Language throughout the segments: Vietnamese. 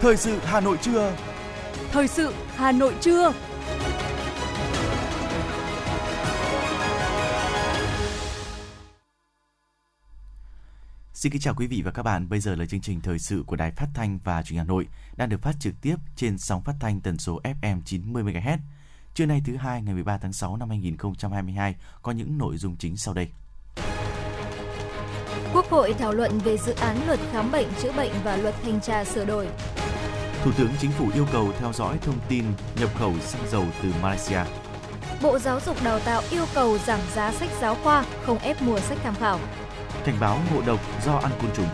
Thời sự Hà Nội trưa. Thời sự Hà Nội trưa. Xin kính chào quý vị và các bạn. Bây giờ là chương trình thời sự của Đài Phát thanh và Truyền hình Hà Nội đang được phát trực tiếp trên sóng phát thanh tần số FM 90 MHz. Trưa nay thứ hai ngày 13 tháng 6 năm 2022 có những nội dung chính sau đây. Quốc hội thảo luận về dự án luật khám bệnh chữa bệnh và luật thanh tra sửa đổi. Thủ tướng Chính phủ yêu cầu theo dõi thông tin nhập khẩu xăng dầu từ Malaysia. Bộ Giáo dục Đào tạo yêu cầu giảm giá sách giáo khoa, không ép mua sách tham khảo. Cảnh báo ngộ độc do ăn côn trùng.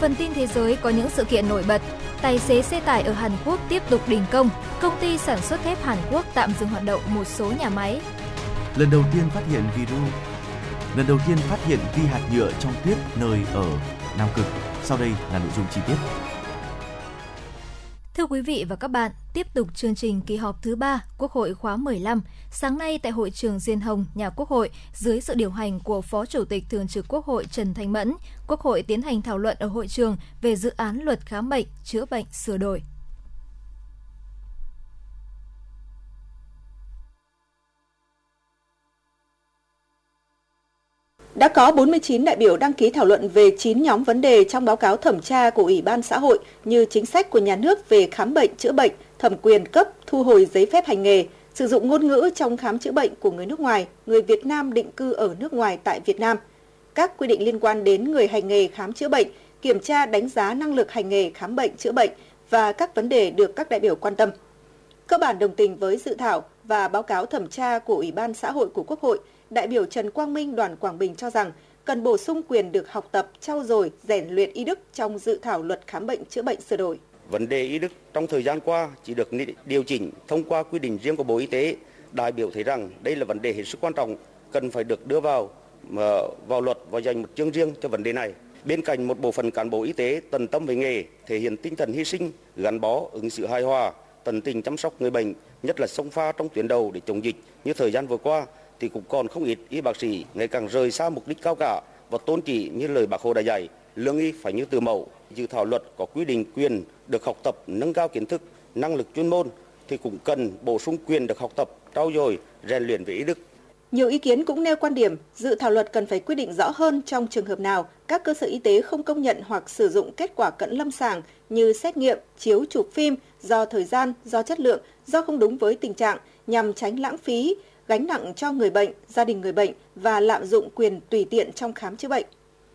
Phần tin thế giới có những sự kiện nổi bật. Tài xế xe tải ở Hàn Quốc tiếp tục đình công. Công ty sản xuất thép Hàn Quốc tạm dừng hoạt động một số nhà máy. Lần đầu tiên phát hiện virus lần đầu tiên phát hiện vi hạt nhựa trong tuyết nơi ở Nam Cực. Sau đây là nội dung chi tiết. Quý vị và các bạn, tiếp tục chương trình kỳ họp thứ 3 Quốc hội khóa 15. Sáng nay tại hội trường Diên Hồng, nhà Quốc hội, dưới sự điều hành của Phó Chủ tịch Thường trực Quốc hội Trần Thanh Mẫn, Quốc hội tiến hành thảo luận ở hội trường về dự án luật khám bệnh, chữa bệnh sửa đổi. Đã có 49 đại biểu đăng ký thảo luận về 9 nhóm vấn đề trong báo cáo thẩm tra của Ủy ban xã hội như chính sách của nhà nước về khám bệnh, chữa bệnh, thẩm quyền cấp, thu hồi giấy phép hành nghề, sử dụng ngôn ngữ trong khám chữa bệnh của người nước ngoài, người Việt Nam định cư ở nước ngoài tại Việt Nam, các quy định liên quan đến người hành nghề khám chữa bệnh, kiểm tra đánh giá năng lực hành nghề khám bệnh chữa bệnh và các vấn đề được các đại biểu quan tâm. Cơ bản đồng tình với dự thảo và báo cáo thẩm tra của Ủy ban xã hội của Quốc hội, đại biểu Trần Quang Minh đoàn Quảng Bình cho rằng cần bổ sung quyền được học tập, trau dồi, rèn luyện y đức trong dự thảo luật khám bệnh chữa bệnh sửa đổi. Vấn đề y đức trong thời gian qua chỉ được điều chỉnh thông qua quy định riêng của Bộ Y tế. Đại biểu thấy rằng đây là vấn đề hết sức quan trọng, cần phải được đưa vào ờ, vào luật và dành một chương riêng cho vấn đề này. Bên cạnh một bộ phận cán bộ y tế tận tâm với nghề, thể hiện tinh thần hy sinh, gắn bó, ứng xử hài hòa, tận tình chăm sóc người bệnh, nhất là sông pha trong tuyến đầu để chống dịch như thời gian vừa qua thì cũng còn không ít y bác sĩ ngày càng rời xa mục đích cao cả và tôn trị như lời bác Hồ đã dạy, lương y phải như từ mẫu. Dự thảo luật có quy định quyền được học tập, nâng cao kiến thức, năng lực chuyên môn thì cũng cần bổ sung quyền được học tập, trau dồi, rèn luyện về ý đức. Nhiều ý kiến cũng nêu quan điểm, dự thảo luật cần phải quy định rõ hơn trong trường hợp nào các cơ sở y tế không công nhận hoặc sử dụng kết quả cận lâm sàng như xét nghiệm, chiếu chụp phim do thời gian, do chất lượng, do không đúng với tình trạng nhằm tránh lãng phí, gánh nặng cho người bệnh, gia đình người bệnh và lạm dụng quyền tùy tiện trong khám chữa bệnh.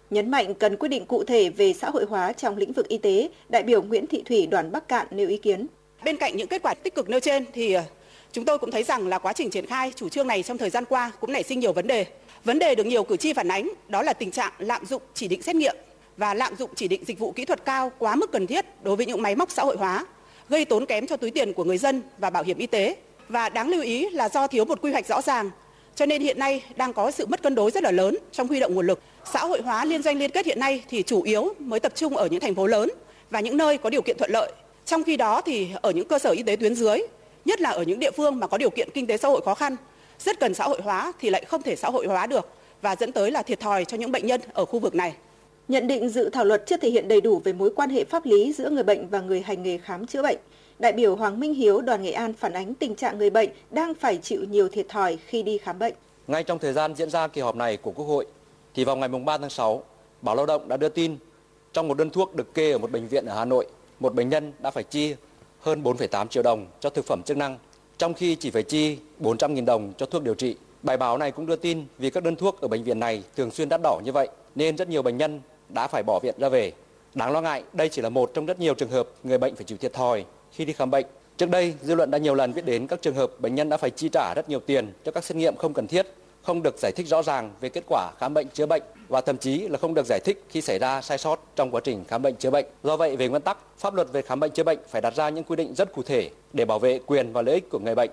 Nhấn mạnh cần quy định cụ thể về xã hội hóa trong lĩnh vực y tế, đại biểu Nguyễn Thị Thủy đoàn Bắc Cạn nêu ý kiến. Bên cạnh những kết quả tích cực nêu trên thì ờ, chúng tôi cũng thấy rằng là quá trình triển khai chủ trương này trong thời gian qua cũng nảy sinh nhiều vấn đề. Vấn đề được nhiều cử tri phản ánh đó là tình trạng lạm dụng chỉ định xét nghiệm và lạm dụng chỉ định dịch vụ kỹ thuật cao quá mức cần thiết đối với những máy móc xã hội hóa, gây tốn kém cho túi tiền của người dân và bảo hiểm y tế. Và đáng lưu ý là do thiếu một quy hoạch rõ ràng, cho nên hiện nay đang có sự mất cân đối rất là lớn trong huy động nguồn lực. Xã hội hóa liên doanh liên kết hiện nay thì chủ yếu mới tập trung ở những thành phố lớn và những nơi có điều kiện thuận lợi. Trong khi đó thì ở những cơ sở y tế tuyến dưới, nhất là ở những địa phương mà có điều kiện kinh tế xã hội khó khăn, rất cần xã hội hóa thì lại không thể xã hội hóa được và dẫn tới là thiệt thòi cho những bệnh nhân ở khu vực này. Nhận định dự thảo luật chưa thể hiện đầy đủ về mối quan hệ pháp lý giữa người bệnh và người hành nghề khám chữa bệnh đại biểu Hoàng Minh Hiếu đoàn Nghệ An phản ánh tình trạng người bệnh đang phải chịu nhiều thiệt thòi khi đi khám bệnh. Ngay trong thời gian diễn ra kỳ họp này của Quốc hội, thì vào ngày 3 tháng 6, Báo Lao động đã đưa tin trong một đơn thuốc được kê ở một bệnh viện ở Hà Nội, một bệnh nhân đã phải chi hơn 4,8 triệu đồng cho thực phẩm chức năng, trong khi chỉ phải chi 400.000 đồng cho thuốc điều trị. Bài báo này cũng đưa tin vì các đơn thuốc ở bệnh viện này thường xuyên đắt đỏ như vậy, nên rất nhiều bệnh nhân đã phải bỏ viện ra về. Đáng lo ngại, đây chỉ là một trong rất nhiều trường hợp người bệnh phải chịu thiệt thòi khi đi khám bệnh. Trước đây, dư luận đã nhiều lần biết đến các trường hợp bệnh nhân đã phải chi trả rất nhiều tiền cho các xét nghiệm không cần thiết, không được giải thích rõ ràng về kết quả khám bệnh chữa bệnh và thậm chí là không được giải thích khi xảy ra sai sót trong quá trình khám bệnh chữa bệnh. Do vậy, về nguyên tắc, pháp luật về khám bệnh chữa bệnh phải đặt ra những quy định rất cụ thể để bảo vệ quyền và lợi ích của người bệnh.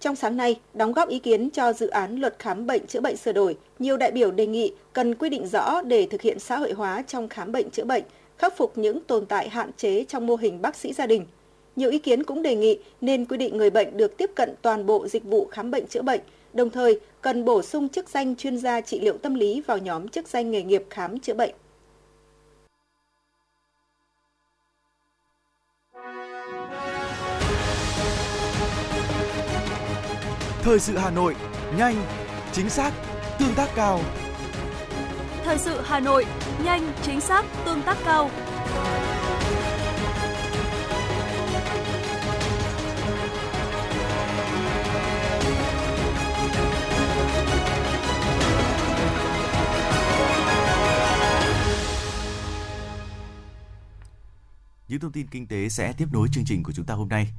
Trong sáng nay, đóng góp ý kiến cho dự án luật khám bệnh chữa bệnh sửa đổi, nhiều đại biểu đề nghị cần quy định rõ để thực hiện xã hội hóa trong khám bệnh chữa bệnh, khắc phục những tồn tại hạn chế trong mô hình bác sĩ gia đình, nhiều ý kiến cũng đề nghị nên quy định người bệnh được tiếp cận toàn bộ dịch vụ khám bệnh chữa bệnh, đồng thời cần bổ sung chức danh chuyên gia trị liệu tâm lý vào nhóm chức danh nghề nghiệp khám chữa bệnh. Thời sự Hà Nội, nhanh, chính xác, tương tác cao. Thời sự Hà Nội, nhanh, chính xác, tương tác cao. Những thông tin kinh tế sẽ tiếp nối chương trình của chúng ta hôm nay.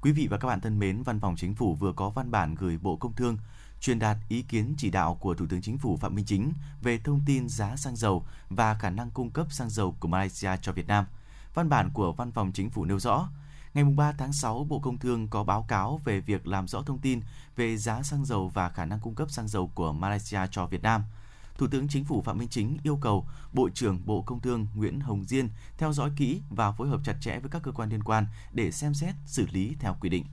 Quý vị và các bạn thân mến, Văn phòng Chính phủ vừa có văn bản gửi Bộ Công Thương truyền đạt ý kiến chỉ đạo của Thủ tướng Chính phủ Phạm Minh Chính về thông tin giá xăng dầu và khả năng cung cấp xăng dầu của Malaysia cho Việt Nam. Văn bản của Văn phòng Chính phủ nêu rõ, ngày 3 tháng 6, Bộ Công Thương có báo cáo về việc làm rõ thông tin về giá xăng dầu và khả năng cung cấp xăng dầu của Malaysia cho Việt Nam – Thủ tướng Chính phủ Phạm Minh Chính yêu cầu Bộ trưởng Bộ Công Thương Nguyễn Hồng Diên theo dõi kỹ và phối hợp chặt chẽ với các cơ quan liên quan để xem xét, xử lý theo quy định.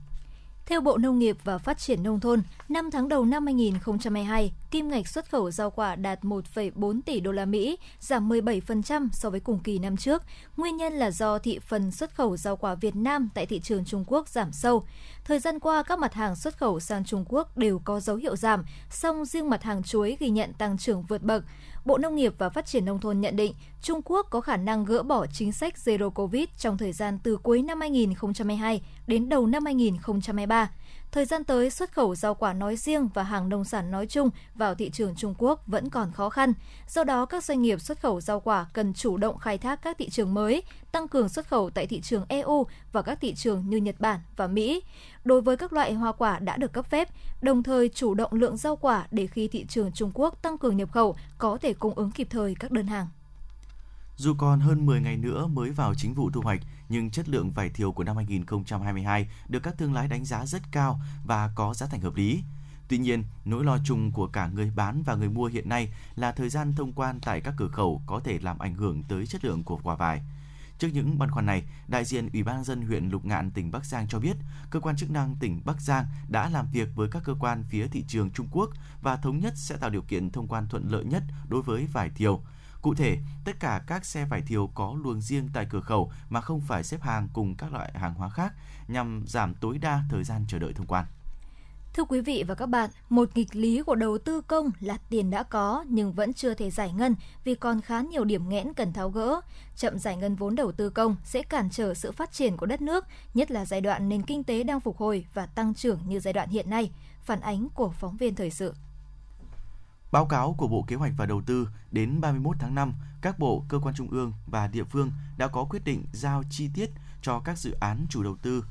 Theo Bộ Nông nghiệp và Phát triển Nông thôn, 5 tháng đầu năm 2022, kim ngạch xuất khẩu rau quả đạt 1,4 tỷ đô la Mỹ, giảm 17% so với cùng kỳ năm trước. Nguyên nhân là do thị phần xuất khẩu rau quả Việt Nam tại thị trường Trung Quốc giảm sâu. Thời gian qua, các mặt hàng xuất khẩu sang Trung Quốc đều có dấu hiệu giảm, song riêng mặt hàng chuối ghi nhận tăng trưởng vượt bậc. Bộ Nông nghiệp và Phát triển Nông thôn nhận định Trung Quốc có khả năng gỡ bỏ chính sách Zero Covid trong thời gian từ cuối năm 2022 đến đầu năm 2023. Thời gian tới, xuất khẩu rau quả nói riêng và hàng nông sản nói chung vào thị trường Trung Quốc vẫn còn khó khăn. Do đó, các doanh nghiệp xuất khẩu rau quả cần chủ động khai thác các thị trường mới, tăng cường xuất khẩu tại thị trường EU và các thị trường như Nhật Bản và Mỹ. Đối với các loại hoa quả đã được cấp phép, đồng thời chủ động lượng rau quả để khi thị trường Trung Quốc tăng cường nhập khẩu có thể cung ứng kịp thời các đơn hàng. Dù còn hơn 10 ngày nữa mới vào chính vụ thu hoạch, nhưng chất lượng vải thiều của năm 2022 được các thương lái đánh giá rất cao và có giá thành hợp lý. Tuy nhiên, nỗi lo chung của cả người bán và người mua hiện nay là thời gian thông quan tại các cửa khẩu có thể làm ảnh hưởng tới chất lượng của quả vải. Trước những băn khoăn này, đại diện Ủy ban dân huyện Lục Ngạn, tỉnh Bắc Giang cho biết, cơ quan chức năng tỉnh Bắc Giang đã làm việc với các cơ quan phía thị trường Trung Quốc và thống nhất sẽ tạo điều kiện thông quan thuận lợi nhất đối với vải thiều. Cụ thể, tất cả các xe vải thiều có luồng riêng tại cửa khẩu mà không phải xếp hàng cùng các loại hàng hóa khác nhằm giảm tối đa thời gian chờ đợi thông quan. Thưa quý vị và các bạn, một nghịch lý của đầu tư công là tiền đã có nhưng vẫn chưa thể giải ngân vì còn khá nhiều điểm nghẽn cần tháo gỡ. Chậm giải ngân vốn đầu tư công sẽ cản trở sự phát triển của đất nước, nhất là giai đoạn nền kinh tế đang phục hồi và tăng trưởng như giai đoạn hiện nay. Phản ánh của phóng viên thời sự. Báo cáo của Bộ Kế hoạch và Đầu tư đến 31 tháng 5, các bộ, cơ quan trung ương và địa phương đã có quyết định giao chi tiết cho các dự án chủ đầu tư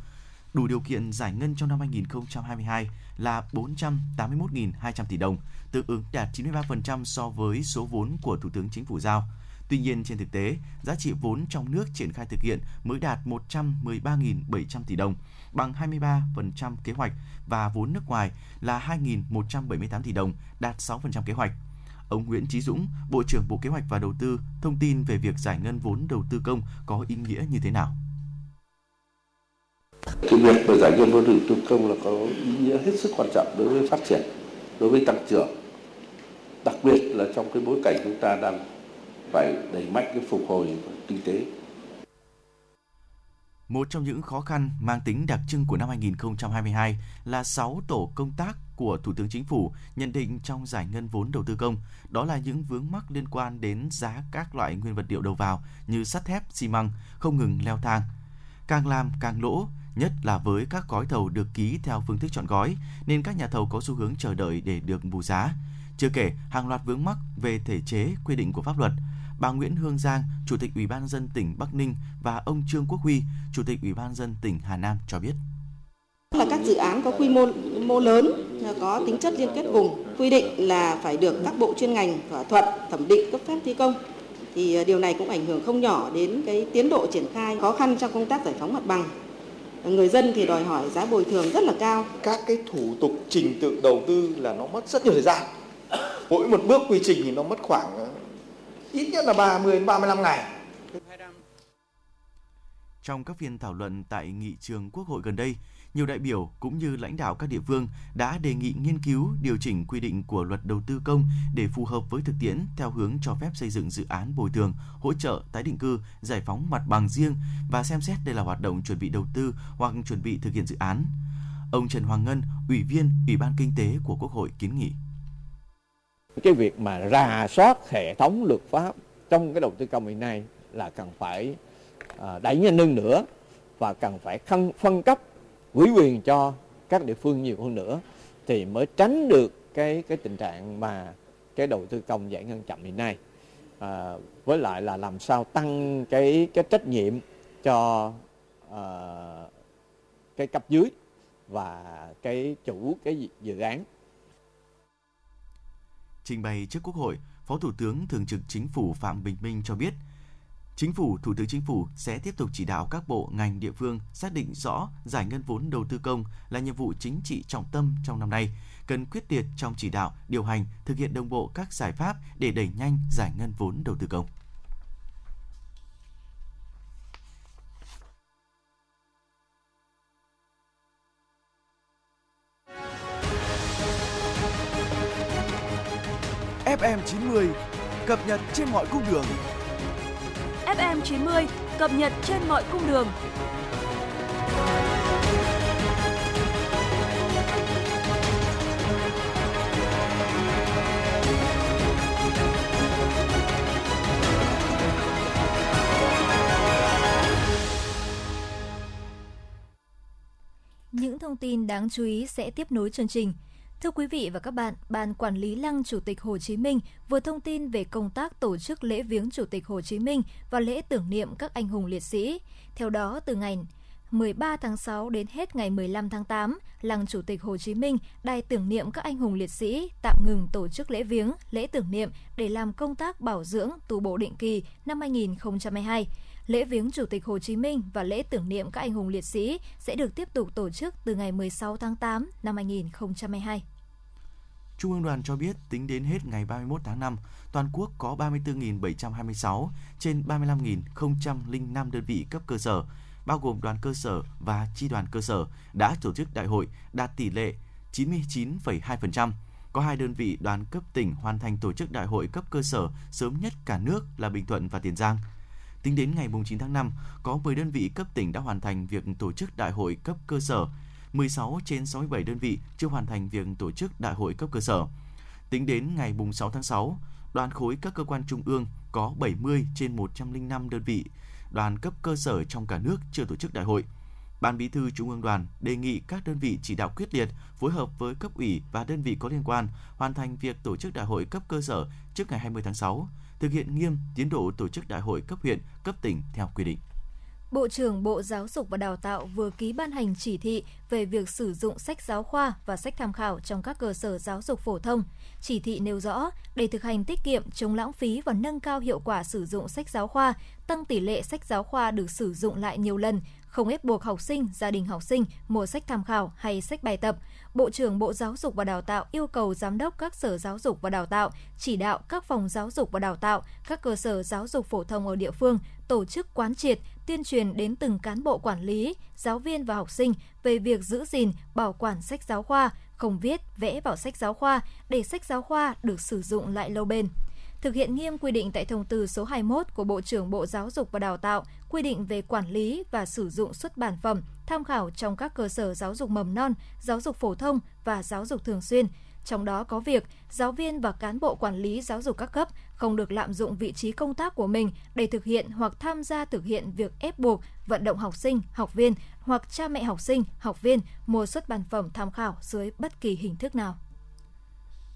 đủ điều kiện giải ngân trong năm 2022 là 481.200 tỷ đồng, tương ứng đạt 93% so với số vốn của Thủ tướng Chính phủ giao. Tuy nhiên, trên thực tế, giá trị vốn trong nước triển khai thực hiện mới đạt 113.700 tỷ đồng, bằng 23% kế hoạch và vốn nước ngoài là 2.178 tỷ đồng, đạt 6% kế hoạch. Ông Nguyễn Chí Dũng, Bộ trưởng Bộ Kế hoạch và Đầu tư, thông tin về việc giải ngân vốn đầu tư công có ý nghĩa như thế nào? Cái việc mà giải ngân vốn đầu tư công là có ý nghĩa hết sức quan trọng đối với phát triển, đối với tăng trưởng. Đặc biệt là trong cái bối cảnh chúng ta đang phải đẩy mạnh cái phục hồi kinh tế. Một trong những khó khăn mang tính đặc trưng của năm 2022 là 6 tổ công tác của Thủ tướng Chính phủ nhận định trong giải ngân vốn đầu tư công, đó là những vướng mắc liên quan đến giá các loại nguyên vật liệu đầu vào như sắt thép, xi măng không ngừng leo thang. Càng làm càng lỗ, nhất là với các gói thầu được ký theo phương thức chọn gói, nên các nhà thầu có xu hướng chờ đợi để được bù giá. Chưa kể, hàng loạt vướng mắc về thể chế, quy định của pháp luật. Bà Nguyễn Hương Giang, Chủ tịch Ủy ban dân tỉnh Bắc Ninh và ông Trương Quốc Huy, Chủ tịch Ủy ban dân tỉnh Hà Nam cho biết. Là các dự án có quy mô mô lớn có tính chất liên kết vùng quy định là phải được các bộ chuyên ngành thỏa thuận thẩm định cấp phép thi công. Thì điều này cũng ảnh hưởng không nhỏ đến cái tiến độ triển khai khó khăn trong công tác giải phóng mặt bằng. Người dân thì đòi hỏi giá bồi thường rất là cao. Các cái thủ tục trình tự đầu tư là nó mất rất nhiều thời gian. Mỗi một bước quy trình thì nó mất khoảng ít nhất là 30 đến 35 ngày trong các phiên thảo luận tại nghị trường Quốc hội gần đây, nhiều đại biểu cũng như lãnh đạo các địa phương đã đề nghị nghiên cứu điều chỉnh quy định của luật đầu tư công để phù hợp với thực tiễn theo hướng cho phép xây dựng dự án bồi thường, hỗ trợ tái định cư, giải phóng mặt bằng riêng và xem xét đây là hoạt động chuẩn bị đầu tư hoặc chuẩn bị thực hiện dự án. ông Trần Hoàng Ngân, Ủy viên Ủy ban Kinh tế của Quốc hội kiến nghị. Cái việc mà rà soát hệ thống luật pháp trong cái đầu tư công hiện nay là cần phải à, đẩy nhanh hơn nữa và cần phải phân, phân cấp ủy quyền cho các địa phương nhiều hơn nữa thì mới tránh được cái cái tình trạng mà cái đầu tư công giải ngân chậm hiện nay. À, với lại là làm sao tăng cái cái trách nhiệm cho à, cái cấp dưới và cái chủ cái dự án. Trình bày trước Quốc hội, Phó Thủ tướng Thường trực Chính phủ Phạm Bình Minh cho biết, Chính phủ, Thủ tướng Chính phủ sẽ tiếp tục chỉ đạo các bộ, ngành, địa phương xác định rõ giải ngân vốn đầu tư công là nhiệm vụ chính trị trọng tâm trong năm nay, cần quyết liệt trong chỉ đạo, điều hành, thực hiện đồng bộ các giải pháp để đẩy nhanh giải ngân vốn đầu tư công. FM90 cập nhật trên mọi cung đường. FM 90 cập nhật trên mọi cung đường. Những thông tin đáng chú ý sẽ tiếp nối chương trình. Thưa quý vị và các bạn, Ban Quản lý Lăng Chủ tịch Hồ Chí Minh vừa thông tin về công tác tổ chức lễ viếng Chủ tịch Hồ Chí Minh và lễ tưởng niệm các anh hùng liệt sĩ. Theo đó, từ ngày 13 tháng 6 đến hết ngày 15 tháng 8, Lăng Chủ tịch Hồ Chí Minh, đài tưởng niệm các anh hùng liệt sĩ tạm ngừng tổ chức lễ viếng, lễ tưởng niệm để làm công tác bảo dưỡng tu bổ định kỳ năm 2022. Lễ viếng Chủ tịch Hồ Chí Minh và lễ tưởng niệm các anh hùng liệt sĩ sẽ được tiếp tục tổ chức từ ngày 16 tháng 8 năm 2022. Trung ương đoàn cho biết tính đến hết ngày 31 tháng 5, toàn quốc có 34.726 trên 35.005 đơn vị cấp cơ sở, bao gồm đoàn cơ sở và chi đoàn cơ sở đã tổ chức đại hội đạt tỷ lệ 99,2%. Có hai đơn vị đoàn cấp tỉnh hoàn thành tổ chức đại hội cấp cơ sở sớm nhất cả nước là Bình Thuận và Tiền Giang. Tính đến ngày 9 tháng 5, có 10 đơn vị cấp tỉnh đã hoàn thành việc tổ chức đại hội cấp cơ sở, 16 trên 67 đơn vị chưa hoàn thành việc tổ chức đại hội cấp cơ sở. Tính đến ngày 6 tháng 6, đoàn khối các cơ quan trung ương có 70 trên 105 đơn vị đoàn cấp cơ sở trong cả nước chưa tổ chức đại hội. Ban Bí thư Trung ương Đoàn đề nghị các đơn vị chỉ đạo quyết liệt, phối hợp với cấp ủy và đơn vị có liên quan hoàn thành việc tổ chức đại hội cấp cơ sở trước ngày 20 tháng 6, thực hiện nghiêm tiến độ tổ chức đại hội cấp huyện, cấp tỉnh theo quy định. Bộ trưởng Bộ Giáo dục và Đào tạo vừa ký ban hành chỉ thị về việc sử dụng sách giáo khoa và sách tham khảo trong các cơ sở giáo dục phổ thông. Chỉ thị nêu rõ, để thực hành tiết kiệm, chống lãng phí và nâng cao hiệu quả sử dụng sách giáo khoa, tăng tỷ lệ sách giáo khoa được sử dụng lại nhiều lần, không ép buộc học sinh, gia đình học sinh mua sách tham khảo hay sách bài tập. Bộ trưởng Bộ Giáo dục và Đào tạo yêu cầu giám đốc các sở giáo dục và đào tạo chỉ đạo các phòng giáo dục và đào tạo, các cơ sở giáo dục phổ thông ở địa phương tổ chức quán triệt, tuyên truyền đến từng cán bộ quản lý, giáo viên và học sinh về việc giữ gìn, bảo quản sách giáo khoa, không viết, vẽ vào sách giáo khoa để sách giáo khoa được sử dụng lại lâu bền thực hiện nghiêm quy định tại thông tư số 21 của Bộ trưởng Bộ Giáo dục và Đào tạo quy định về quản lý và sử dụng xuất bản phẩm tham khảo trong các cơ sở giáo dục mầm non, giáo dục phổ thông và giáo dục thường xuyên. Trong đó có việc giáo viên và cán bộ quản lý giáo dục các cấp không được lạm dụng vị trí công tác của mình để thực hiện hoặc tham gia thực hiện việc ép buộc, vận động học sinh, học viên hoặc cha mẹ học sinh, học viên mua xuất bản phẩm tham khảo dưới bất kỳ hình thức nào.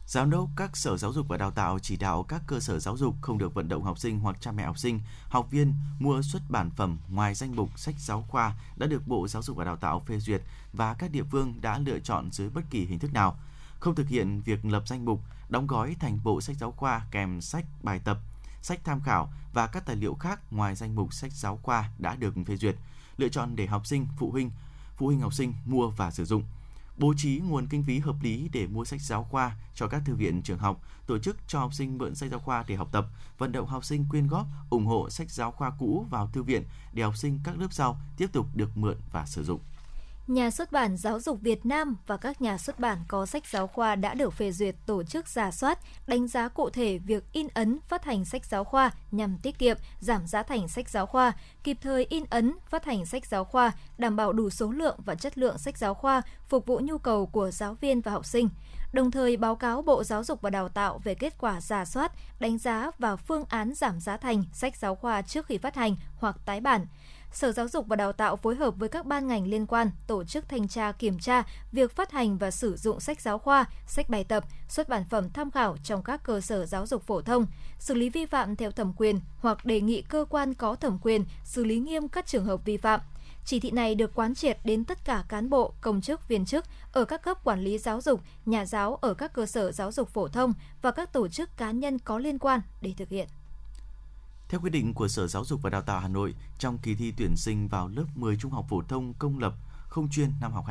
Giám đốc các sở giáo dục và đào tạo chỉ đạo các cơ sở giáo dục không được vận động học sinh hoặc cha mẹ học sinh, học viên mua xuất bản phẩm ngoài danh mục sách giáo khoa đã được Bộ Giáo dục và Đào tạo phê duyệt và các địa phương đã lựa chọn dưới bất kỳ hình thức nào. Không thực hiện việc lập danh mục, đóng gói thành bộ sách giáo khoa kèm sách bài tập, sách tham khảo và các tài liệu khác ngoài danh mục sách giáo khoa đã được phê duyệt, lựa chọn để học sinh, phụ huynh, phụ huynh học sinh mua và sử dụng – bố trí nguồn kinh phí hợp lý để mua sách giáo khoa cho các thư viện trường học, tổ chức cho học sinh mượn sách giáo khoa để học tập, vận động học sinh quyên góp, ủng hộ sách giáo khoa cũ vào thư viện để học sinh các lớp sau tiếp tục được mượn và sử dụng. Nhà xuất bản Giáo dục Việt Nam và các nhà xuất bản có sách giáo khoa đã được phê duyệt tổ chức giả soát, đánh giá cụ thể việc in ấn phát hành sách giáo khoa nhằm tiết kiệm, giảm giá thành sách giáo khoa, kịp thời in ấn phát hành sách giáo khoa, đảm bảo đủ số lượng và chất lượng sách giáo khoa phục vụ nhu cầu của giáo viên và học sinh đồng thời báo cáo Bộ Giáo dục và Đào tạo về kết quả giả soát, đánh giá và phương án giảm giá thành sách giáo khoa trước khi phát hành hoặc tái bản. Sở Giáo dục và Đào tạo phối hợp với các ban ngành liên quan tổ chức thanh tra kiểm tra việc phát hành và sử dụng sách giáo khoa, sách bài tập, xuất bản phẩm tham khảo trong các cơ sở giáo dục phổ thông, xử lý vi phạm theo thẩm quyền hoặc đề nghị cơ quan có thẩm quyền xử lý nghiêm các trường hợp vi phạm. Chỉ thị này được quán triệt đến tất cả cán bộ, công chức, viên chức ở các cấp quản lý giáo dục, nhà giáo ở các cơ sở giáo dục phổ thông và các tổ chức cá nhân có liên quan để thực hiện. Theo quyết định của Sở Giáo dục và Đào tạo Hà Nội, trong kỳ thi tuyển sinh vào lớp 10 trung học phổ thông công lập không chuyên năm học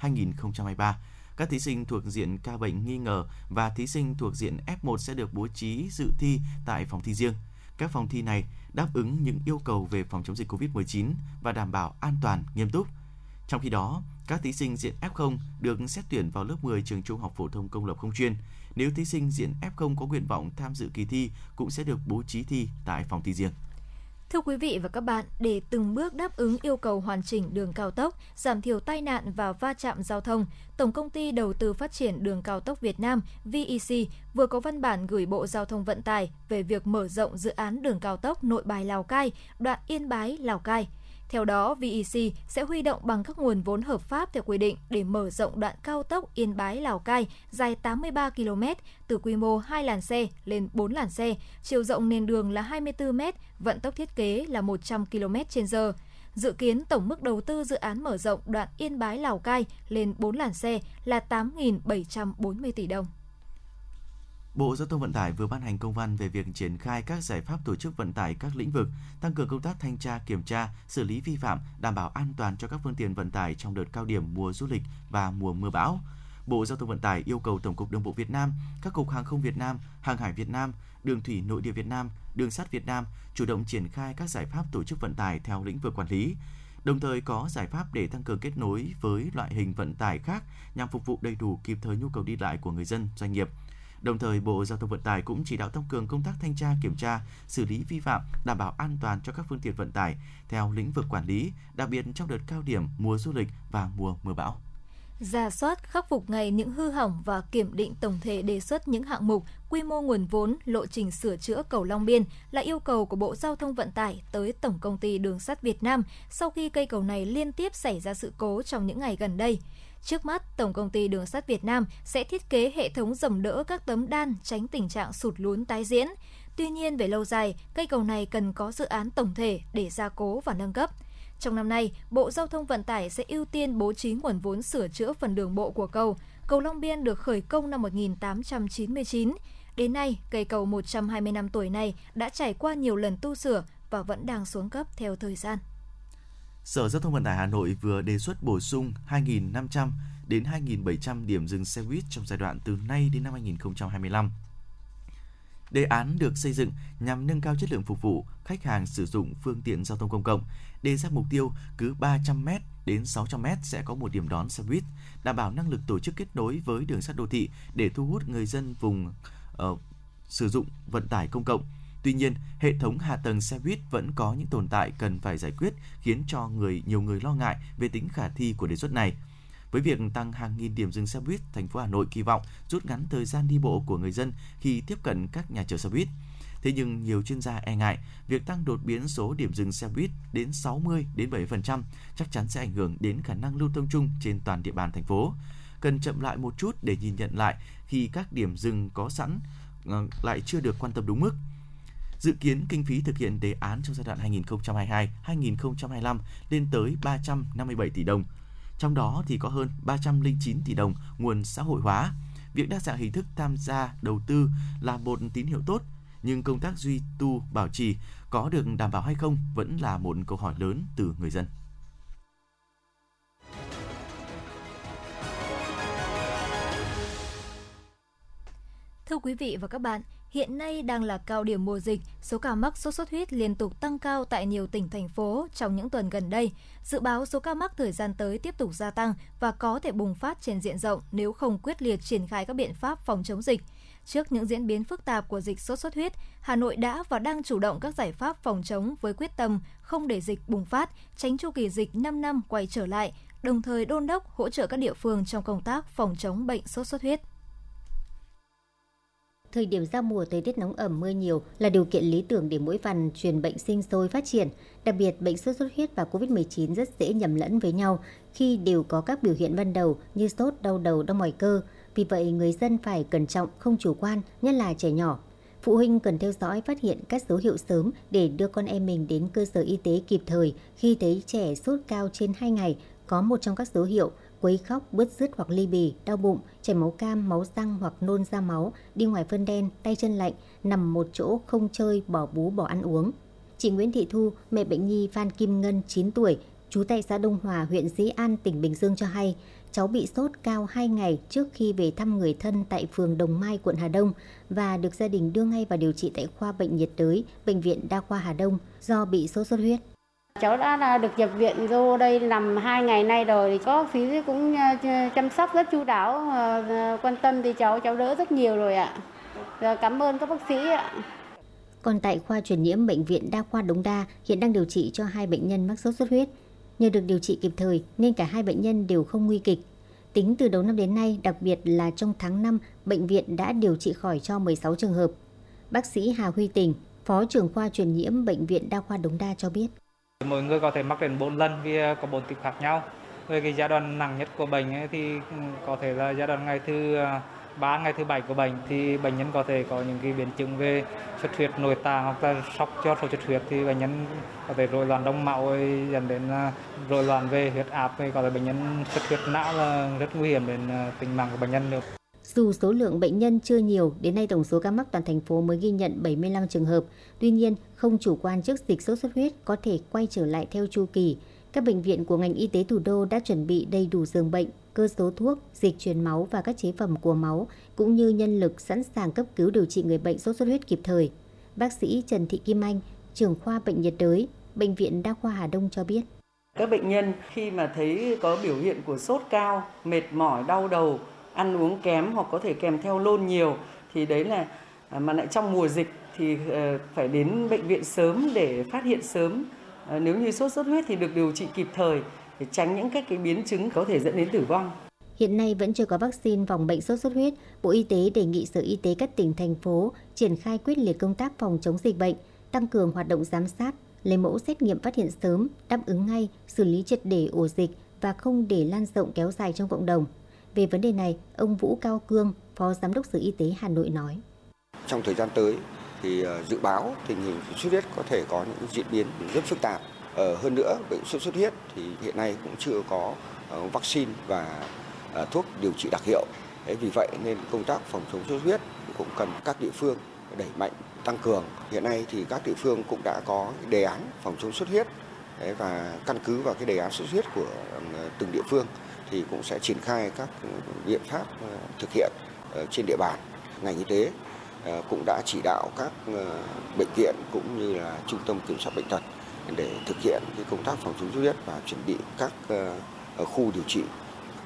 2022-2023, các thí sinh thuộc diện ca bệnh nghi ngờ và thí sinh thuộc diện F1 sẽ được bố trí dự thi tại phòng thi riêng. Các phòng thi này đáp ứng những yêu cầu về phòng chống dịch COVID-19 và đảm bảo an toàn, nghiêm túc. Trong khi đó, các thí sinh diện F0 được xét tuyển vào lớp 10 trường trung học phổ thông công lập không chuyên. Nếu thí sinh diện F0 có nguyện vọng tham dự kỳ thi cũng sẽ được bố trí thi tại phòng thi riêng. Thưa quý vị và các bạn, để từng bước đáp ứng yêu cầu hoàn chỉnh đường cao tốc, giảm thiểu tai nạn và va chạm giao thông, Tổng công ty Đầu tư Phát triển Đường cao tốc Việt Nam VEC vừa có văn bản gửi Bộ Giao thông Vận tải về việc mở rộng dự án đường cao tốc Nội Bài Lào Cai, đoạn Yên Bái Lào Cai – theo đó, VEC sẽ huy động bằng các nguồn vốn hợp pháp theo quy định để mở rộng đoạn cao tốc Yên Bái Lào Cai dài 83 km từ quy mô 2 làn xe lên 4 làn xe, chiều rộng nền đường là 24 m, vận tốc thiết kế là 100 km/h. Dự kiến tổng mức đầu tư dự án mở rộng đoạn Yên Bái Lào Cai lên 4 làn xe là 8.740 tỷ đồng. Bộ Giao thông Vận tải vừa ban hành công văn về việc triển khai các giải pháp tổ chức vận tải các lĩnh vực, tăng cường công tác thanh tra, kiểm tra, xử lý vi phạm, đảm bảo an toàn cho các phương tiện vận tải trong đợt cao điểm mùa du lịch và mùa mưa bão. Bộ Giao thông Vận tải yêu cầu Tổng cục Đường bộ Việt Nam, các cục hàng không Việt Nam, hàng hải Việt Nam, đường thủy nội địa Việt Nam, đường sắt Việt Nam chủ động triển khai các giải pháp tổ chức vận tải theo lĩnh vực quản lý, đồng thời có giải pháp để tăng cường kết nối với loại hình vận tải khác nhằm phục vụ đầy đủ kịp thời nhu cầu đi lại của người dân, doanh nghiệp, Đồng thời, Bộ Giao thông Vận tải cũng chỉ đạo tăng cường công tác thanh tra, kiểm tra, xử lý vi phạm, đảm bảo an toàn cho các phương tiện vận tải theo lĩnh vực quản lý, đặc biệt trong đợt cao điểm mùa du lịch và mùa mưa bão ra soát khắc phục ngay những hư hỏng và kiểm định tổng thể đề xuất những hạng mục, quy mô nguồn vốn, lộ trình sửa chữa cầu Long Biên là yêu cầu của Bộ Giao thông Vận tải tới Tổng công ty Đường sắt Việt Nam sau khi cây cầu này liên tiếp xảy ra sự cố trong những ngày gần đây. Trước mắt, Tổng công ty Đường sắt Việt Nam sẽ thiết kế hệ thống dầm đỡ các tấm đan tránh tình trạng sụt lún tái diễn. Tuy nhiên, về lâu dài, cây cầu này cần có dự án tổng thể để gia cố và nâng cấp. Trong năm nay, Bộ Giao thông Vận tải sẽ ưu tiên bố trí nguồn vốn sửa chữa phần đường bộ của cầu. Cầu Long Biên được khởi công năm 1899. Đến nay, cây cầu 120 năm tuổi này đã trải qua nhiều lần tu sửa và vẫn đang xuống cấp theo thời gian. Sở Giao thông Vận tải Hà Nội vừa đề xuất bổ sung 2.500 đến 2.700 điểm dừng xe buýt trong giai đoạn từ nay đến năm 2025. Đề án được xây dựng nhằm nâng cao chất lượng phục vụ khách hàng sử dụng phương tiện giao thông công cộng, đề ra mục tiêu cứ 300 m đến 600 m sẽ có một điểm đón xe buýt, đảm bảo năng lực tổ chức kết nối với đường sắt đô thị để thu hút người dân vùng uh, sử dụng vận tải công cộng Tuy nhiên, hệ thống hạ tầng xe buýt vẫn có những tồn tại cần phải giải quyết khiến cho người nhiều người lo ngại về tính khả thi của đề xuất này. Với việc tăng hàng nghìn điểm dừng xe buýt, thành phố Hà Nội kỳ vọng rút ngắn thời gian đi bộ của người dân khi tiếp cận các nhà chờ xe buýt. Thế nhưng nhiều chuyên gia e ngại việc tăng đột biến số điểm dừng xe buýt đến 60 đến 70% chắc chắn sẽ ảnh hưởng đến khả năng lưu thông chung trên toàn địa bàn thành phố. Cần chậm lại một chút để nhìn nhận lại khi các điểm dừng có sẵn ờ, lại chưa được quan tâm đúng mức Dự kiến kinh phí thực hiện đề án trong giai đoạn 2022-2025 lên tới 357 tỷ đồng. Trong đó thì có hơn 309 tỷ đồng nguồn xã hội hóa. Việc đa dạng hình thức tham gia đầu tư là một tín hiệu tốt, nhưng công tác duy tu bảo trì có được đảm bảo hay không vẫn là một câu hỏi lớn từ người dân. Thưa quý vị và các bạn, Hiện nay đang là cao điểm mùa dịch, số ca mắc sốt xuất huyết liên tục tăng cao tại nhiều tỉnh thành phố trong những tuần gần đây. Dự báo số ca mắc thời gian tới tiếp tục gia tăng và có thể bùng phát trên diện rộng nếu không quyết liệt triển khai các biện pháp phòng chống dịch. Trước những diễn biến phức tạp của dịch sốt xuất huyết, Hà Nội đã và đang chủ động các giải pháp phòng chống với quyết tâm không để dịch bùng phát, tránh chu kỳ dịch 5 năm quay trở lại, đồng thời đôn đốc hỗ trợ các địa phương trong công tác phòng chống bệnh sốt xuất huyết. Thời điểm giao mùa thời tiết nóng ẩm mưa nhiều là điều kiện lý tưởng để mũi vằn truyền bệnh sinh sôi phát triển. Đặc biệt, bệnh sốt xuất huyết và COVID-19 rất dễ nhầm lẫn với nhau khi đều có các biểu hiện ban đầu như sốt, đau đầu, đau mỏi cơ. Vì vậy, người dân phải cẩn trọng, không chủ quan, nhất là trẻ nhỏ. Phụ huynh cần theo dõi phát hiện các dấu hiệu sớm để đưa con em mình đến cơ sở y tế kịp thời khi thấy trẻ sốt cao trên 2 ngày có một trong các dấu hiệu quấy khóc, bứt rứt hoặc ly bì, đau bụng, chảy máu cam, máu răng hoặc nôn ra máu, đi ngoài phân đen, tay chân lạnh, nằm một chỗ không chơi, bỏ bú, bỏ ăn uống. Chị Nguyễn Thị Thu, mẹ bệnh nhi Phan Kim Ngân, 9 tuổi, trú tại xã Đông Hòa, huyện Dĩ An, tỉnh Bình Dương cho hay, cháu bị sốt cao 2 ngày trước khi về thăm người thân tại phường Đồng Mai, quận Hà Đông và được gia đình đưa ngay vào điều trị tại khoa bệnh nhiệt đới, Bệnh viện Đa khoa Hà Đông do bị sốt xuất huyết. Cháu đã là được nhập viện vô đây nằm hai ngày nay rồi thì có phí cũng ờ, chăm sóc rất chu đáo, ờ, ờ, quan tâm thì cháu cháu đỡ rất nhiều rồi ạ. Và cảm ơn các bác sĩ ạ. Còn tại khoa truyền nhiễm bệnh viện Đa khoa Đống Đa hiện đang điều trị cho hai bệnh nhân mắc sốt xuất huyết. Nhờ được điều trị kịp thời nên cả hai bệnh nhân đều không nguy kịch. Tính từ đầu năm đến nay, đặc biệt là trong tháng 5, bệnh viện đã điều trị khỏi cho 16 trường hợp. Bác sĩ Hà Huy Tình, Phó trưởng khoa truyền nhiễm bệnh viện Đa khoa Đống Đa cho biết. Mỗi người có thể mắc đến 4 lần vì à, có 4 type khác nhau. Về cái giai đoạn nặng nhất của bệnh ấy thì ừ, có thể là giai đoạn ngày thứ à, 3 ngày thứ bảy của bệnh thì bệnh nhân có thể có những cái biến chứng về xuất huyết, nội tạng hoặc là sốc cho sốt xuất huyết thì bệnh nhân có thể rối loạn đông máu dẫn đến à, rối loạn về huyết áp thì có thể bệnh nhân xuất huyết não là rất nguy hiểm đến tính mạng của bệnh nhân được. Dù số lượng bệnh nhân chưa nhiều, đến nay tổng số ca mắc toàn thành phố mới ghi nhận 75 trường hợp. Tuy nhiên, không chủ quan trước dịch sốt xuất huyết có thể quay trở lại theo chu kỳ. Các bệnh viện của ngành y tế thủ đô đã chuẩn bị đầy đủ giường bệnh, cơ số thuốc, dịch truyền máu và các chế phẩm của máu, cũng như nhân lực sẵn sàng cấp cứu điều trị người bệnh sốt xuất huyết kịp thời. Bác sĩ Trần Thị Kim Anh, trưởng khoa bệnh nhiệt đới, Bệnh viện Đa khoa Hà Đông cho biết. Các bệnh nhân khi mà thấy có biểu hiện của sốt cao, mệt mỏi, đau đầu, ăn uống kém hoặc có thể kèm theo lôn nhiều thì đấy là à, mà lại trong mùa dịch thì ờ, phải đến bệnh viện sớm để phát hiện sớm. Ờ, nếu như sốt xuất huyết thì được điều trị kịp thời để tránh những các cái biến chứng có thể dẫn đến tử vong. Hiện nay vẫn chưa có vaccine phòng bệnh sốt xuất huyết. Bộ Y tế đề nghị Sở Y tế các tỉnh, thành phố triển khai quyết liệt công tác phòng chống dịch bệnh, tăng cường hoạt động giám sát, lấy mẫu xét nghiệm phát hiện sớm, đáp ứng ngay, xử lý triệt để ổ dịch và không để lan rộng kéo dài trong cộng đồng. Về vấn đề này, ông Vũ Cao Cương, Phó Giám đốc Sở Y tế Hà Nội nói. Trong thời gian tới thì ờ, dự báo tình hình xuất huyết có thể có những diễn biến rất phức tạp. Ờ, hơn nữa, bệnh sốt xuất huyết thì hiện nay cũng chưa có ờ, vaccine và ờ, thuốc điều trị đặc hiệu. vì vậy nên công tác phòng chống sốt huyết cũng cần các địa phương đẩy mạnh tăng cường. Hiện nay thì các địa phương cũng đã có đề án phòng chống sốt huyết và căn cứ vào cái đề án sốt huyết của từng địa phương thì cũng sẽ triển khai các biện pháp ờ, thực hiện trên địa bàn. Ngành y tế ờ, cũng đã chỉ đạo các ờ, bệnh viện cũng như là trung tâm kiểm soát bệnh tật để thực hiện cái công tác phòng chống sốt huyết và chuẩn bị các khu điều trị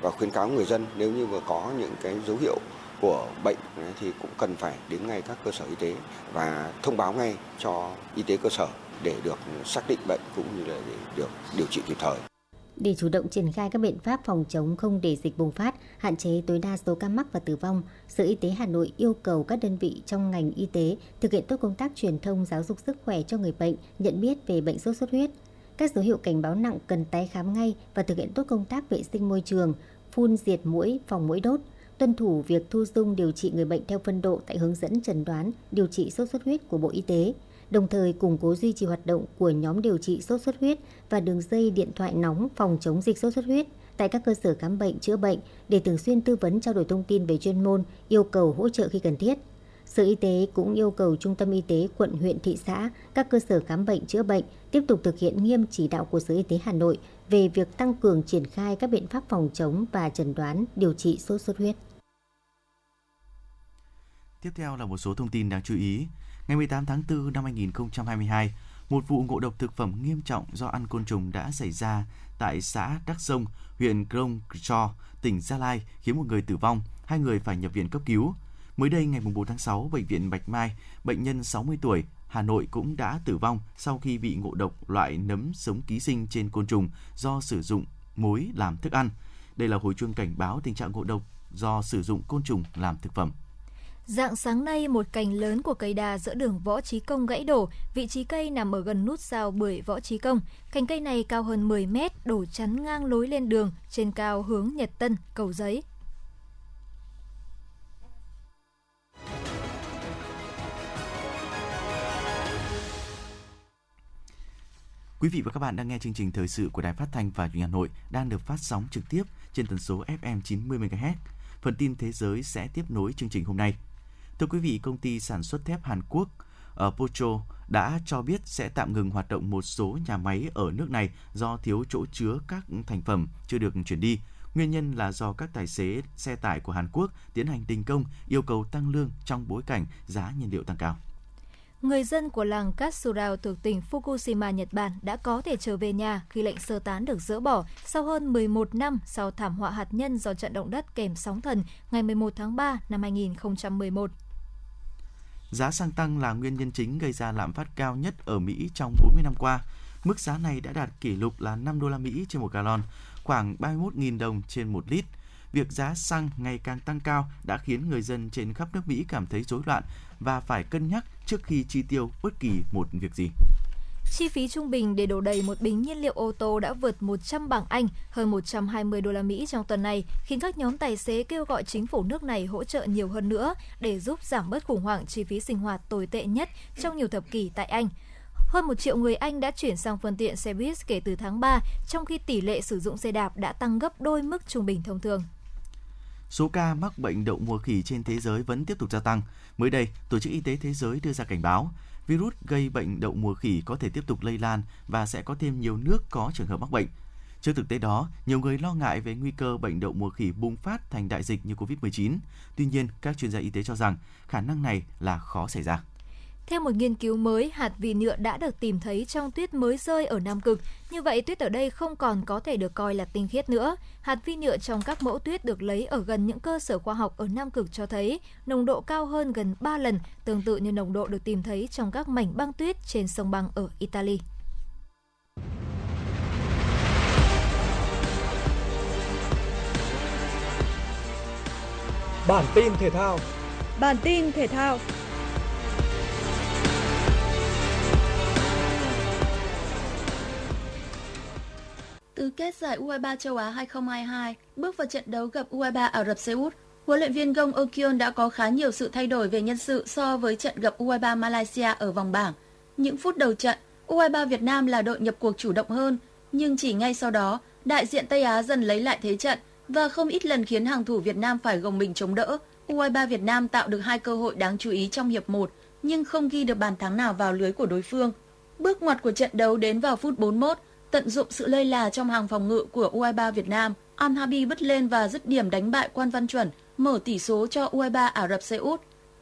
và khuyến cáo người dân nếu như mà có những cái dấu hiệu của bệnh thì cũng cần phải đến ngay các cơ sở y tế và thông báo ngay cho y tế cơ sở để được xác định bệnh cũng như là để được điều trị kịp thời. Để chủ động triển khai các biện pháp phòng chống không để dịch bùng phát, hạn chế tối đa số ca mắc và tử vong, Sở Y tế Hà Nội yêu cầu các đơn vị trong ngành y tế thực hiện tốt công tác truyền thông giáo dục sức khỏe cho người bệnh, nhận biết về bệnh sốt xuất huyết. Các dấu hiệu cảnh báo nặng cần tái khám ngay và thực hiện tốt công tác vệ sinh môi trường, phun diệt mũi, phòng mũi đốt, tuân thủ việc thu dung điều trị người bệnh theo phân độ tại hướng dẫn chẩn đoán điều trị sốt xuất huyết của Bộ Y tế đồng thời củng cố duy trì hoạt động của nhóm điều trị sốt xuất huyết và đường dây điện thoại nóng phòng chống dịch sốt xuất huyết tại các cơ sở khám bệnh chữa bệnh để thường xuyên tư vấn trao đổi thông tin về chuyên môn, yêu cầu hỗ trợ khi cần thiết. Sở Y tế cũng yêu cầu Trung tâm Y tế quận, huyện, thị xã, các cơ sở khám bệnh chữa bệnh tiếp tục thực hiện nghiêm chỉ đạo của Sở Y tế Hà Nội về việc tăng cường triển khai các biện pháp phòng chống và chẩn đoán điều trị sốt xuất huyết. Tiếp theo là một số thông tin đáng chú ý. Ngày 18 tháng 4 năm 2022, một vụ ngộ độc thực phẩm nghiêm trọng do ăn côn trùng đã xảy ra tại xã Đắc Sông, huyện Krông Cho, tỉnh Gia Lai khiến một người tử vong, hai người phải nhập viện cấp cứu. Mới đây ngày 4 tháng 6, bệnh viện Bạch Mai, bệnh nhân 60 tuổi Hà Nội cũng đã tử vong sau khi bị ngộ độc loại nấm sống ký sinh trên côn trùng do sử dụng muối làm thức ăn. Đây là hồi chuông cảnh báo tình trạng ngộ độc do sử dụng côn trùng làm thực phẩm. Dạng sáng nay, một cành lớn của cây đa giữa đường Võ Trí Công gãy đổ, vị trí cây nằm ở gần nút giao bưởi Võ Trí Công. Cành cây này cao hơn 10 mét, đổ chắn ngang lối lên đường, trên cao hướng Nhật Tân, Cầu Giấy. Quý vị và các bạn đang nghe chương trình thời sự của Đài Phát thanh và Truyền hình Hà Nội đang được phát sóng trực tiếp trên tần số FM 90 MHz. Phần tin thế giới sẽ tiếp nối chương trình hôm nay. Thưa quý vị, công ty sản xuất thép Hàn Quốc ở Pocho đã cho biết sẽ tạm ngừng hoạt động một số nhà máy ở nước này do thiếu chỗ chứa các thành phẩm chưa được chuyển đi. Nguyên nhân là do các tài xế xe tải của Hàn Quốc tiến hành đình công yêu cầu tăng lương trong bối cảnh giá nhiên liệu tăng cao. Người dân của làng Katsurao thuộc tỉnh Fukushima, Nhật Bản đã có thể trở về nhà khi lệnh sơ tán được dỡ bỏ sau hơn 11 năm sau thảm họa hạt nhân do trận động đất kèm sóng thần ngày 11 tháng 3 năm 2011. Giá xăng tăng là nguyên nhân chính gây ra lạm phát cao nhất ở Mỹ trong 40 năm qua. Mức giá này đã đạt kỷ lục là 5 đô la Mỹ trên một gallon, khoảng 31.000 đồng trên một lít. Việc giá xăng ngày càng tăng cao đã khiến người dân trên khắp nước Mỹ cảm thấy rối loạn và phải cân nhắc trước khi chi tiêu bất kỳ một việc gì. Chi phí trung bình để đổ đầy một bình nhiên liệu ô tô đã vượt 100 bảng Anh, hơn 120 đô la Mỹ trong tuần này, khiến các nhóm tài xế kêu gọi chính phủ nước này hỗ trợ nhiều hơn nữa để giúp giảm bớt khủng hoảng chi phí sinh hoạt tồi tệ nhất trong nhiều thập kỷ tại Anh. Hơn một triệu người Anh đã chuyển sang phương tiện xe buýt kể từ tháng 3, trong khi tỷ lệ sử dụng xe đạp đã tăng gấp đôi mức trung bình thông thường. Số ca mắc bệnh đậu mùa khỉ trên thế giới vẫn tiếp tục gia tăng. Mới đây, Tổ chức Y tế Thế giới đưa ra cảnh báo, virus gây bệnh đậu mùa khỉ có thể tiếp tục lây lan và sẽ có thêm nhiều nước có trường hợp mắc bệnh. Trước thực tế đó, nhiều người lo ngại về nguy cơ bệnh đậu mùa khỉ bùng phát thành đại dịch như COVID-19. Tuy nhiên, các chuyên gia y tế cho rằng khả năng này là khó xảy ra. Theo một nghiên cứu mới, hạt vi nhựa đã được tìm thấy trong tuyết mới rơi ở Nam Cực. Như vậy, tuyết ở đây không còn có thể được coi là tinh khiết nữa. Hạt vi nhựa trong các mẫu tuyết được lấy ở gần những cơ sở khoa học ở Nam Cực cho thấy nồng độ cao hơn gần 3 lần, tương tự như nồng độ được tìm thấy trong các mảnh băng tuyết trên sông băng ở Italy. Bản tin thể thao Bản tin thể thao Tứ kết giải U23 châu Á 2022 bước vào trận đấu gặp U23 Ả Rập Xê Út, huấn luyện viên Gong Okyon đã có khá nhiều sự thay đổi về nhân sự so với trận gặp U23 Malaysia ở vòng bảng. Những phút đầu trận, U23 Việt Nam là đội nhập cuộc chủ động hơn, nhưng chỉ ngay sau đó, đại diện Tây Á dần lấy lại thế trận và không ít lần khiến hàng thủ Việt Nam phải gồng mình chống đỡ. U23 Việt Nam tạo được hai cơ hội đáng chú ý trong hiệp 1, nhưng không ghi được bàn thắng nào vào lưới của đối phương. Bước ngoặt của trận đấu đến vào phút 41, tận dụng sự lơi là trong hàng phòng ngự của U23 Việt Nam, Al Habi bứt lên và dứt điểm đánh bại Quan Văn Chuẩn, mở tỷ số cho U23 Ả Rập Xê Út.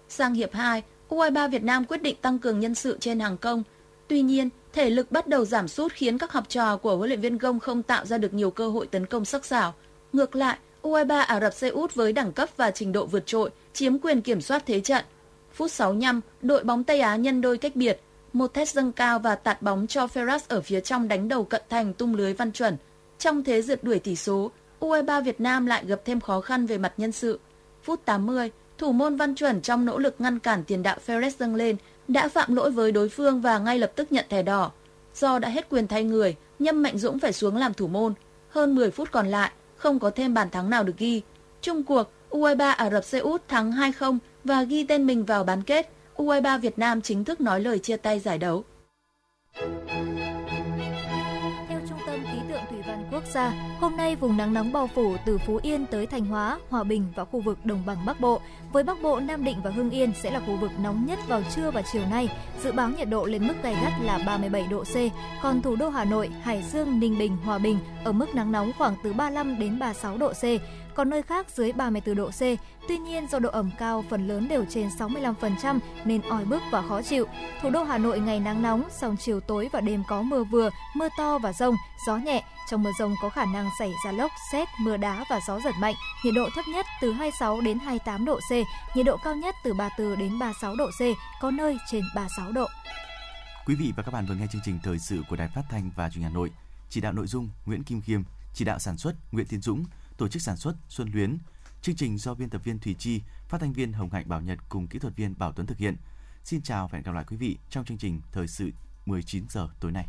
Sang hiệp 2, U23 Việt Nam quyết định tăng cường nhân sự trên hàng công. Tuy nhiên, thể lực bắt đầu giảm sút khiến các học trò của huấn luyện viên Gông không tạo ra được nhiều cơ hội tấn công sắc sảo. Ngược lại, U23 Ả Rập Xê Út với đẳng cấp và trình độ vượt trội chiếm quyền kiểm soát thế trận. Phút 65, đội bóng Tây Á nhân đôi cách biệt, một thét dâng cao và tạt bóng cho Ferraz ở phía trong đánh đầu cận thành tung lưới văn chuẩn. Trong thế rượt đuổi tỷ số, U23 Việt Nam lại gặp thêm khó khăn về mặt nhân sự. Phút 80, thủ môn văn chuẩn trong nỗ lực ngăn cản tiền đạo Ferraz dâng lên đã phạm lỗi với đối phương và ngay lập tức nhận thẻ đỏ. Do đã hết quyền thay người, Nhâm Mạnh Dũng phải xuống làm thủ môn. Hơn 10 phút còn lại, không có thêm bàn thắng nào được ghi. Trung cuộc, U23 Ả Rập Xê Út thắng 2-0 và ghi tên mình vào bán kết. U23 Việt Nam chính thức nói lời chia tay giải đấu. Theo Trung tâm Khí tượng Thủy văn Quốc gia, hôm nay vùng nắng nóng bao phủ từ Phú Yên tới Thanh Hóa, Hòa Bình và khu vực Đồng bằng Bắc Bộ. Với Bắc Bộ, Nam Định và Hưng Yên sẽ là khu vực nóng nhất vào trưa và chiều nay. Dự báo nhiệt độ lên mức gay gắt là 37 độ C, còn thủ đô Hà Nội, Hải Dương, Ninh Bình, Hòa Bình ở mức nắng nóng khoảng từ 35 đến 36 độ C còn nơi khác dưới 34 độ C. Tuy nhiên do độ ẩm cao phần lớn đều trên 65% nên oi bức và khó chịu. Thủ đô Hà Nội ngày nắng nóng, song chiều tối và đêm có mưa vừa, mưa to và rông, gió nhẹ. Trong mưa rông có khả năng xảy ra lốc, xét, mưa đá và gió giật mạnh. Nhiệt độ thấp nhất từ 26 đến 28 độ C, nhiệt độ cao nhất từ 34 đến 36 độ C, có nơi trên 36 độ. Quý vị và các bạn vừa nghe chương trình thời sự của Đài Phát thanh và Truyền hình Hà Nội. Chỉ đạo nội dung Nguyễn Kim Khiêm, chỉ đạo sản xuất Nguyễn Tiến Dũng, tổ chức sản xuất Xuân Luyến. Chương trình do biên tập viên Thủy Chi, phát thanh viên Hồng Hạnh Bảo Nhật cùng kỹ thuật viên Bảo Tuấn thực hiện. Xin chào và hẹn gặp lại quý vị trong chương trình thời sự 19 giờ tối nay.